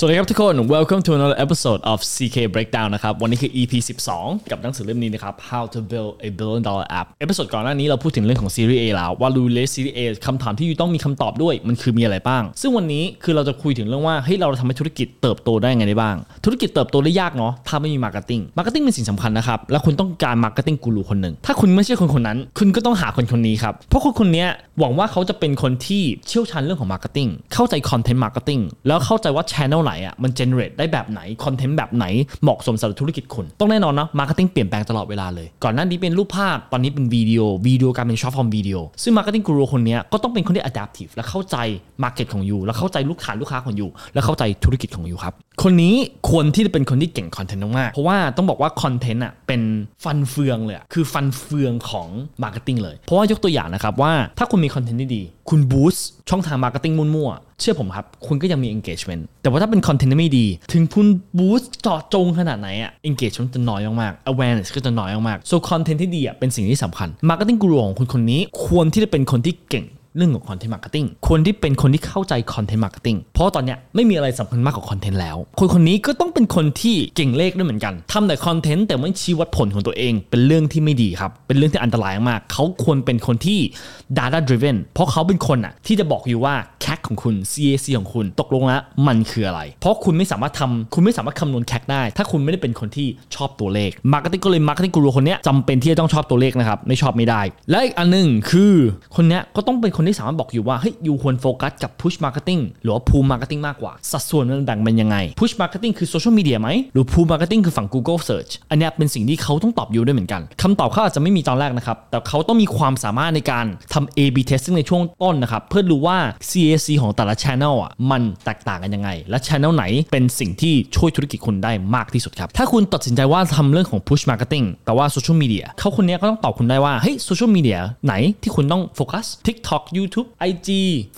สวัสดีครับทุกคน welcome to another episode of CK Breakdown นะครับ วันนี้คือ EP 12 กับหนังสือเล่มนี้นะครับ How to Build a Billion Dollar App episode ก่อนหน้านี้เราพูดถึงเรื่องของ Series A แล้วว่า you raise Series A คำถามที่ you ต้องมีคำตอบด้วย มันคือมีอะไรบ้าง ซึ่งวันนี้คือเราจะคุยถึงเรื่องว่าเฮ้ยเราทำให้ธุรกิจเติบโตได้ไงได้บ้าง ธุรกิจเติบโตได้ยากเนาะถ้าไม่มี marketing marketing เป็นสิ่งสำคัญนะครับ และคุณต้องการ marketing guru คนหนึ่งถ้าคุณไม่ใช่คนคนนั้น คุณก็ต้องหาคนคนนี้ครับเพราะคนคนนี้ หวังว่าเขาจะเป็นคนที่เชี่ยวชาญเรื่องของ marketingเข้าใจคอนเทนต์มาร์เก็ตติ้งแล้วเข้าใจว่าช n นลไหนอะมัน generate ได้แบบไหนคอนเทนต์แบบไหนเหมาะสมสำหรับธุรกิจคุณ ต้องแน่นอนนะมาร์เก็ตติ้งเปลี่ยนแปลงตลอดเวลาเลย ก่อนหน้านี้เป็นรูปภาพตอนนี้เป็นวิดีโอวิดีโอกลายเป็น short form video ซึ่งมาร์เก็ตติ้งกูรูคนนี้ก็ต้องเป็นคนที่ adaptive และเข้าใจ market ของ you และเข้าใจลูกฐานลูกค้าของ you และเข้าใจธุรกิจของ you ครับคนนี้ควรที่จะเป็นคนที่เก่งคอนเทนต์มากเพราะว่าต้องบอกว่าคอนเทนต์อะเป็นฟันเฟืองเลยคือฟันเฟืองของมาร์เก็ตติ้งเลยเพราะว่ายกตัวอย่างนะครับว่าถ้าคุณมีคอนเทนต์ที่ดี คุณ boost ช่องทางมาร์เก็ตติ้งมั่วๆ เชื่อผมครับ คุณก็ยังมี engagement แต่ว่าถ้าเป็นคอนเทนต์ไม่ดี ถึงคุณ boost เจาะจงขนาดไหนอะ engagement จะน้อยมากๆ awareness ก็จะน้อยมากๆ so คอนเทนต์ที่ดีอะเป็นสิ่งที่สำคัญ marketing guru ของคุณคนนี้ควรที่จะเป็นคนที่เก่ง เรื่องของคอนเทนต์มาร์เก็ตติ้งคนที่เป็นคนที่เข้าใจคอนเทนต์มาร์เก็ตติ้งเพราะตอนเนี้ยไม่มีอะไรสำคัญมากกว่าคอนเทนต์แล้ว คนคนนี้ก็ต้องเป็นคนที่เก่งเลขด้วยเหมือนกันทำแต่คอนเทนต์แต่ไม่ชี้วัดผลของตัวเอง เป็นเรื่องที่ไม่ดีครับ เป็นเรื่องที่อันตรายมาก เขาควรเป็นคนที่ data driven เพราะเขาเป็นคนอะที่จะบอกอยู่ว่า ของคุณ CAC ของคุณตกลงแล้วมันคืออะไร เพราะคุณไม่สามารถทำคุณไม่สามารถคำนวณ CAC ได้ ถ้าคุณไม่ได้เป็นคนที่ชอบตัวเลข Marketing ก็เลย Marketing Guru คนนี้จำเป็นที่จะต้องชอบตัวเลขนะครับไม่ชอบไม่ได้ และอีกอันนึงคือคนนี้ก็ต้องเป็นคนที่สามารถบอกอยู่ว่าเฮ้ยอยู่ควรโฟกัสกับ push marketing หรือว่า pull marketing มากกว่า สัดส่วนมันแบ่งเป็นยังไง push marketing คือ social media ไหมหรือ pull marketing คือฝั่ง Google search อันนี้เป็นสิ่งที่เขาต้องตอบอยู่ด้วยเหมือนกันคำตอบเขาอาจจะไม่มีตอนแรกนะครับแต่เขาต้องมีความสามารถในการทำ A/B testing ในช่วงต้นนะครับเพื่อรู้ว่า CAC ของแต่ละ channel อะมันแตกต่างกันยังไง และ channel ไหนเป็นสิ่งที่ช่วยธุรกิจคุณได้มากที่สุดครับ ถ้าคุณตัดสินใจว่าทำเรื่องของ push marketing แต่ว่า social media เขาคนนี้ก็ต้องตอบคุณได้ว่าเฮ้ย social media ไหนที่คุณต้องโฟกัส TikTok YouTube IG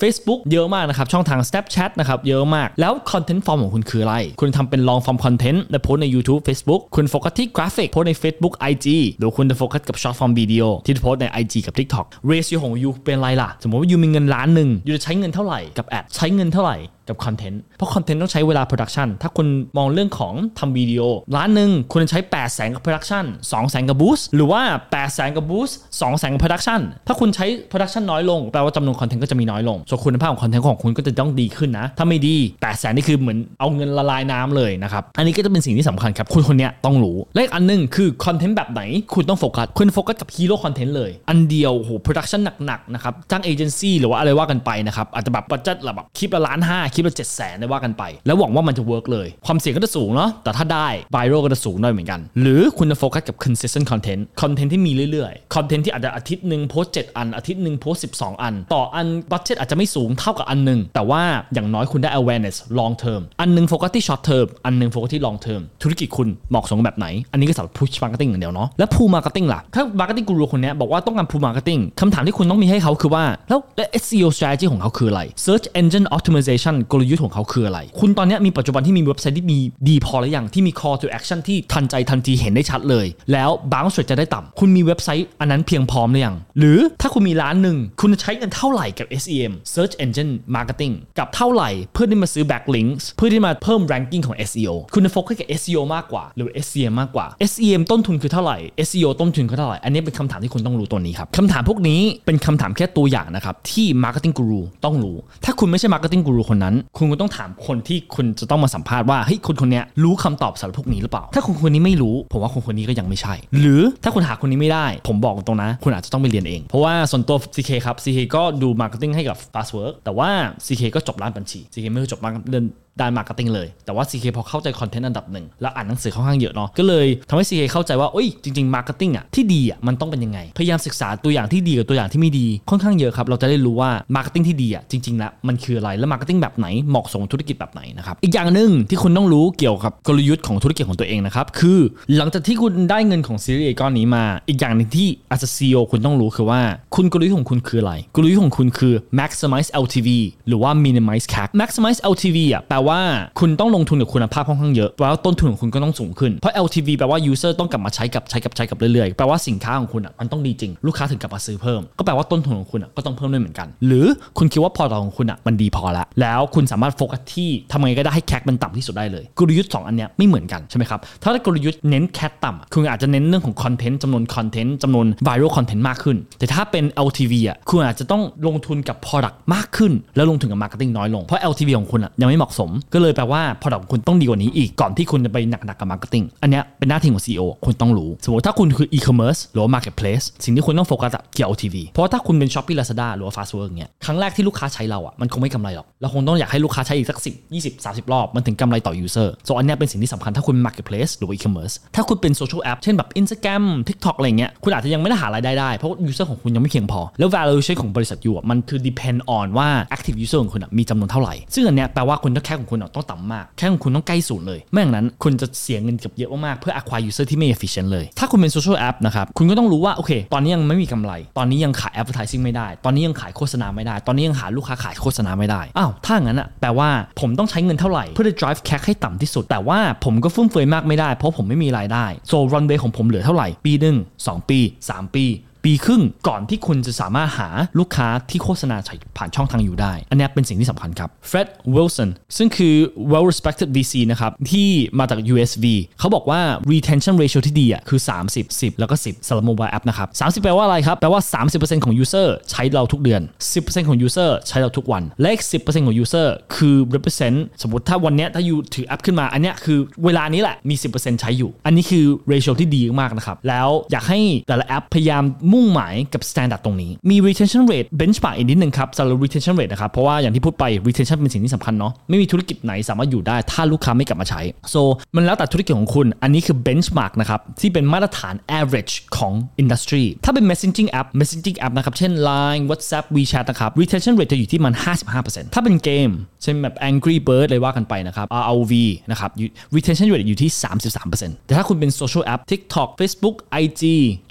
Facebook เยอะมากนะครับ ช่องทาง Snapchat นะครับเยอะมากแล้ว content form ของคุณคืออะไร คุณทำเป็น long form content และโพสต์ใน YouTube Facebook คุณโฟกัสที่กราฟิกโพสต์ใน Facebook IG หรือคุณจะโฟกัสกับ short form video ที่โพสต์ใน IG กับ TikTok ratio ของ you เป็นไรล่ะ สมมติว่า you มีเงินล้านหนึ่ง you จะใช้เงินเท่าไหร่กับ ad ใช้เงินเท่าไหร่ กับคอนเทนต์เพราะคอนเทนต์ต้องใช้เวลาโปรดักชันถ้าคุณมองเรื่องของทำวิดีโอล้านหนึ่งคุณใช้8แสนกับโปรดักชัน2แสนกับ boost หรือว่า8แสนกับ boost 2แสนกับโปรดักชันถ้าคุณใช้โปรดักชันน้อยลงแปลว่าจำนวนคอนเทนต์ก็จะมีน้อยลงส่วนคุณภาพของคอนเทนต์ของคุณก็จะต้องดีขึ้นนะ ถ้าไม่ดี8 0 0แสนนี่คือเหมือนเอาเงินละลายน้ำเลยนะครับอันนี้ก็จะเป็นสิ่งที่สำคัญครับคุณคนนี้ต้องรู้และอันนึงคือคอนเทนต์แบบไหนคุณต้องโฟกัสคุณโฟกัสกับ hero content เลยอันเดียวโหโปรดักชันหนักๆนะครับจ้างเอเจนซี่หรือว่าอะไรว่ากันไปนะครับอาจจะแบบ budget แบบคลิปละล้านห้าคลิปละเจ็ดแสนได้ว่ากันไป แล้วหวังว่ามันจะ work เลย ความเสี่ยงก็จะสูงเนาะแต่ถ้าได้ viral ก็จะสูงด้วยเหมือนกัน หรือคุณจะโฟกัสกับ consistent content คอนเทนต์ที่มีเรื่อยๆคอนเทนต์ที่อาจจะอาทิตย์หนึ่งโพสต์เจ็ดอันอาทิตย์หนึ่งโพสต์สิบสองอัน ต่ออัน budget อาจจะไม่สูงเท่ากับอันหนึ่งแต่ว่าอย่างน้อยคุณได้ awareness long term อันหนึ่งโฟกัสที่ short term อันหนึ่งโฟกัสที่ long term ธุรกิจคุณเหมาะสมแบบไหน อันนี้ก็สำหรับ push marketing อย่างเดียวเนาะแล้ว pull marketing ล่ะถ้า marketing guru คนนี้บอกว่าต้องการ pull marketing คำถามที่คุณต้องมีให้เขาคือว่าแล้วแล้ว SEO strategy ของเขาคืออะไร search engine optimization กลยุทธ์ของเขาคืออะไร คุณตอนนี้มีปัจจุบันที่มีเว็บไซต์ที่มีดีพอหรือยังที่มี call to action ที่ทันใจทันทีเห็นได้ชัดเลย แล้ว bounce rate จะได้ต่ำคุณมีเว็บไซต์อันนั้นเพียงพร้อมหรือยังหรือถ้าคุณมีล้านหนึ่งคุณจะใช้เงินเท่าไหร่กับ SEM search engine marketing กับเท่าไหร่เพื่อที่มาซื้อ backlinks เพื่อที่มาเพิ่ม ranking ของ SEO คุณจะโฟกัสกับ SEO มากกว่าหรือ SEM มากกว่า SEM ต้นทุนคือเท่าไหร่ SEO ต้นทุนคือเท่าไหร่ อันนี้เป็นคำถามที่คุณต้องรู้ตัวนี้ครับคำถามพวกนี้เป็นคำถามแค่ตัวอย่างนะครับที่ marketing guru ต้องรู้ ถ้าคุณไม่ใช่ marketing guru คนนั้นคุณก็ต้องถามคนที่คุณจะต้องมาสัมภาษณ์ว่าเฮ้ยคนคนนี้รู้คำตอบสำหรับพวกนี้หรือเปล่า ถ้าคนคนนี้ไม่รู้ ผมว่าคนคนนี้ก็ยังไม่ใช่ หรือถ้าคุณหาคนนี้ไม่ได้ ผมบอกตรงนะ คุณอาจจะต้องไปเรียนเอง เพราะว่าส่วนตัว CK ครับ CK ก็ดู marketing ให้กับ Fastwork แต่ว่า CK ก็จบด้านบัญชี CK ไม่ได้จบมาเรื่อง ด้านมาร์เก็ตติ้งเลย แต่ว่า CK พอเข้าใจคอนเทนต์อันดับหนึ่งแล้วอ่านหนังสือค่อนข้างเยอะเนาะก็เลยทำให้ CK เข้าใจว่าโอ้ยจริงๆมาร์เก็ตติ้งอะที่ดีอะมันต้องเป็นยังไง พยายามศึกษาตัวอย่างที่ดีกับตัวอย่างที่ไม่ดีค่อนข้างเยอะครับเราจะได้รู้ว่ามาร์เก็ตติ้งที่ดีอะจริงๆแล้วมันคืออะไรและมาร์เก็ตติ้งแบบไหนเหมาะสมธุรกิจแบบไหนนะครับอีกอย่างหนึ่งที่คุณต้องรู้เกี่ยวกับกลยุทธ์ของธุรกิจของตัวเองนะครับคือหลังจากที่คุณได้เงินของซีรีส์ก้อนนี้มา อีกอย่างหนึ่งที่อาจจะ CEO คุณต้องรู้คือว่าคุณกลยุทธ์ของคุณคืออะไร กลยุทธ์ของคุณคือ maximize LTV หรือว่า minimize CAC maximize LTV อะแปลว่าว่าคุณต้องลงทุนกับคุณภาพค่อนข้างเยอะแปลว่าต้นทุนของคุณก็ต้องสูงขึ้น เพราะ LTV แปลว่า user ต้องกลับมาใช้กับใช้กับใช้กับเรื่อยๆ แปลว่าสินค้าของคุณอะมันต้องดีจริง ลูกค้าถึงกลับมาซื้อเพิ่ม ก็แปลว่าต้นทุนของคุณอะก็ต้องเพิ่มด้วยเหมือนกัน หรือคุณคิดว่าพอต่อของคุณอะมันดีพอแล้วแล้วคุณสามารถโฟกัสที่ทำไงก็ได้ให้แคกมันต่ำที่สุดได้เลย กลยุทธ์ 2 อันเนี้ยไม่เหมือนกันใช่ไหมครับถ้ากลยุทธ์เน้นแคกต่ำคุณอาจจะเน้นเรื่องของคอนเทนต์จำนวนคอนเทนต์จำนวน viral content มากขึ้น แต่ถ้าเป็น LTV อะคุณอาจจะต้องลงทุนกับ product มากขึ้น แล้วลงทุนกับ marketing น้อยลงเพราะ LTV ของคุณอะยังไม่เหมาะสมก็เลยแปลว่า product ของคุณต้องดีกว่านี้อีกก่อนที่คุณจะไปหนักๆกับ marketing อันเนี้ยเป็นหน้าที่ของ CEO คุณต้องรู้ สมมติถ้าคุณคือ e-commerce หรือว่า marketplace สิ่งที่คุณต้องโฟกัสเกี่ยว LTV เพราะถ้าคุณเป็น Shopee Lazada หรือว่า Fastwork เงี้ยครั้งแรกที่ลูกค้าใช้เราอะมันคงไม่กำไรหรอกเราคงต้องอยากให้ลูกค้าใช้อีกสัก10 20 30 รอบมันถึงกำไรต่อ user ส่วนอันเนี้ยเป็นสิ่งที่สำคัญถ้าคุณเป็น marketplace หรือว่า e-commerce ถ้าคุณเป็น social app เช่นแบบ Instagram TikTok อะไรเงี้ยคุณอาจจะยังไม่ได้หารายได้ได้เพราะ user ของคุณยังไม่เพียงพอ แล้ว valuation ของบริษัทอยู่อะมันคือ depend on ว่า active user ของคุณมีจำนวนเท่าไหร่ ซึ่งอันเนี้ยแปลว่าคุณต้องแค่ของคุณต้องต่ำมาก แค่ของคุณต้องใกล้ศูนย์เลย ไม่อย่างนั้นคุณจะเสียเงินเกือบเยอะมากๆเพื่อ acquire user ที่ไม่ efficient เลย ถ้าคุณเป็น social app นะครับ คุณก็ต้องรู้ว่า โอเค ตอนนี้ยังไม่มีกำไร ตอนนี้ยังขาย advertising ไม่ได้ ตอนนี้ยังขายโฆษณาไม่ได้ ตอนนี้ยังหาลูกค้าขายโฆษณาไม่ได้ อ้าว ถ้างั้นอะแปลว่าผมต้องใช้เงินเท่าไหร่ เพื่อ drive CAC ให้ต่ำที่สุด แต่ว่าผมก็ฟุ่มเฟือยมากไม่ได้ เพราะผมไม่มีรายได้ so runway ของผมเหลือเท่าไหร่ ปีหนึ่งสองปี 3 ปี ปีครึ่งก่อนที่คุณจะสามารถหาลูกค้าที่โฆษณาผ่านช่องทางอยู่ได้ อันนี้เป็นสิ่งที่สำคัญครับ Fred Wilson ซึ่งคือ well respected VC นะครับที่มาจาก USV เขาบอกว่า retention ratio ที่ดีอะคือ 30 10 แล้วก็ 10สำหรับ mobile app นะครับ 30 แปลว่าอะไรครับ แปลว่า 30%ของ user ใช้เราทุกเดือน 10%ของ user ใช้เราทุกวัน และอีก 10%ของ user คือ represent สมมติถ้าวันนี้ถ้า you ถือแอปขึ้นมา อันนี้คือเวลานี้แหละมี 10%ใช้อยู่ อันนี้คือ ratio ที่ดีมากนะครับ แล้วอยากให้แต่ละแอปพยายามมุ่งหมายกับ standard ตรงนี้ มี retention rate benchmark อีกนิดนึงครับสำหรับ retention rate นะครับ เพราะว่าอย่างที่พูดไป retention เป็นสิ่งที่สำคัญเนาะไม่มีธุรกิจไหนสามารถอยู่ได้ ถ้าลูกค้าไม่กลับมาใช้ so มันแล้วแต่ธุรกิจของคุณ อันนี้คือ benchmark นะครับที่เป็นมาตรฐาน average ของ industry ถ้าเป็น messaging app messaging app นะครับเช่น Line WhatsApp WeChat นะครับ retention rate จะอยู่ที่มัน 55%ถ้าเป็นเกมเช่นแบบ Angry Bird เลยว่ากันไปนะครับ ROV นะครับ retention rate อยู่ที่ 33%แต่ถ้าคุณเป็น social app TikTok Facebook IG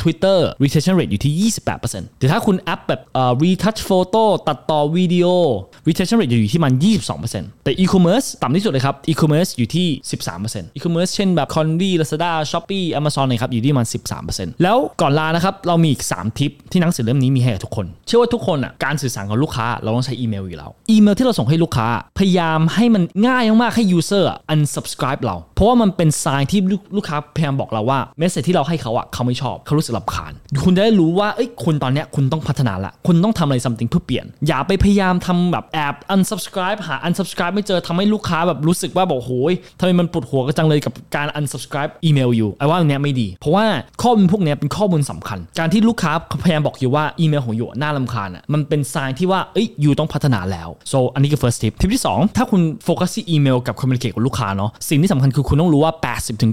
Twitter retention rate อยู่ที่ 28%แต่ถ้าคุณแอปแบบอ่อ retouch photo ตัดต่อวิดีโอ retention rate จะอยู่ที่มัน 22%แต่ e-commerce ต่ำที่สุดเลยครับ e-commerce อยู่ที่ 13% e-commerce เช่นแบบ Convi Lazada Shopee Amazon เลยครับอยู่ที่มัน 13%แล้วก่อนลานะครับเรามีอีก 3 ทิปที่หนังสือเล่มนี้มีให้กับทุกคน เชื่อว่าทุกคนอะการสื่อสารกับลูกค้าเราต้องใช้อีเมลอยู่แล้ว อีเมลที่เราส่งให้ลูกค้า พยายามให้มันง่ายมากๆให้ user อะ unsubscribe เรา เพราะว่ามันเป็น sign ที่ลูกค้าพยายามบอกเราว่า message ที่เราให้เขาอะเขาไม่ชอบเขารู้สึกรำคาญคุณจะได้รู้ว่าเอ้ยคุณตอนเนี้ยคุณต้องพัฒนาละคุณต้องทำอะไร something เพื่อเปลี่ยน อย่าไปพยายามทำแบบแอบ unsubscribe หา unsubscribe ไม่เจอทำให้ลูกค้าแบบรู้สึกว่าบอกโอ้ยทำไมมันปวดหัวกันจังเลยกับการ unsubscribe อีเมลอยู่ไอ้ว่าอันเนี้ยไม่ดี เพราะว่าข้อมูลพวกเนี้ยเป็นข้อมูลสำคัญ การที่ลูกค้าพยายามบอกอยู่ว่าอีเมลของอยู่น่ารำคาญอะมันเป็น sign ที่ว่าเอ้ยอยู่ต้องพัฒนาแล้ว so อันนี้คือ first tip ทิปที่ 2 ถ้าคุณโฟกัสที่อีเมลกับ communicate กับลูกค้าเนาะสิ่งที่สำคัญคือคุณต้องรู้ว่า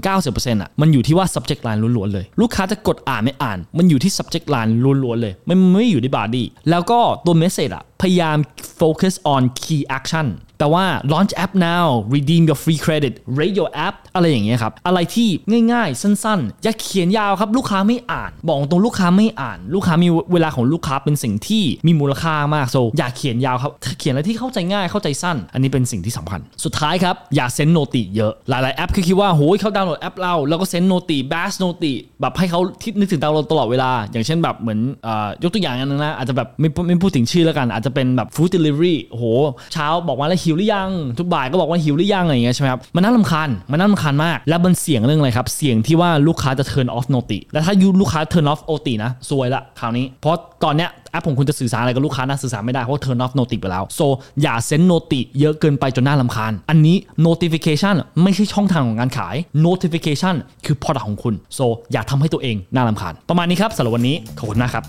80-90%อะมันอยู่ที่ว่า subject line ล้วนๆเลย ลูกค้าจะกดอ่านไม่อ่าน มันอยู่ที่ subject line ล้วนๆเลยมันไม่อยู่ที่ body แล้วก็ตัว message อะพยายาม focus on key action แต่ว่า launch app now redeem your free credit rate your app อะไรอย่างเงี้ยครับ อะไรที่ง่ายๆ สั้นๆ อย่าเขียนยาวครับ ลูกค้าไม่อ่าน บอกตรงลูกค้าไม่อ่าน ลูกค้ามีเวลาของลูกค้าเป็นสิ่งที่มีมูลค่ามากโซอย่าเขียนยาวครับ เขียนอะไรที่เข้าใจง่ายเข้าใจสั้น อันนี้เป็นสิ่งที่สำคัญ สุดท้ายครับ อย่าเซ็นโนติเยอะ หลายๆแอปคือคิดว่าโหยเขาดาวน์โหลดแอปเราแล้วก็เซ็นโนติแบสโนติแบบให้เขาที่นึกถึงดาวน์โหลดตลอดเวลา อย่างเช่นแบบเหมือนยกตัวอย่างอันนึงนะอาจจะแบบไม่ไม่พูดถึงชื่อแล้วกัน อาจจะเป็นแบบ food delivery โอ้โหเช้าบอกว่าแล้วหิวหรือยัง ทุกบ่ายก็บอกว่าหิวหรือยังอะไรอย่างเงี้ยใช่ไหมครับมันน่ารำคาญมันน่ารำคาญมาก แล้วมันเสี่ยงเรื่องอะไรครับเสี่ยงที่ว่าลูกค้าจะ turn off noti แล้วถ้ายูลูกค้า turn off ot นะซวยละคราวนี้ เพราะตอนเนี้ยแอปของคุณจะสื่อสารอะไรกับลูกค้านะสื่อสารไม่ได้เพราะ turn off noti ไปแล้ว so อย่าเซ็นโนติเยอะเกินไปจนน่ารำคาญ อันนี้ notification ไม่ใช่ช่องทางของการขาย notification คือ product ของคุณ so อย่าทำให้ตัวเองน่ารำคาญ ประมาณนี้ครับสำหรับวันนี้ขอบคุณมากครับ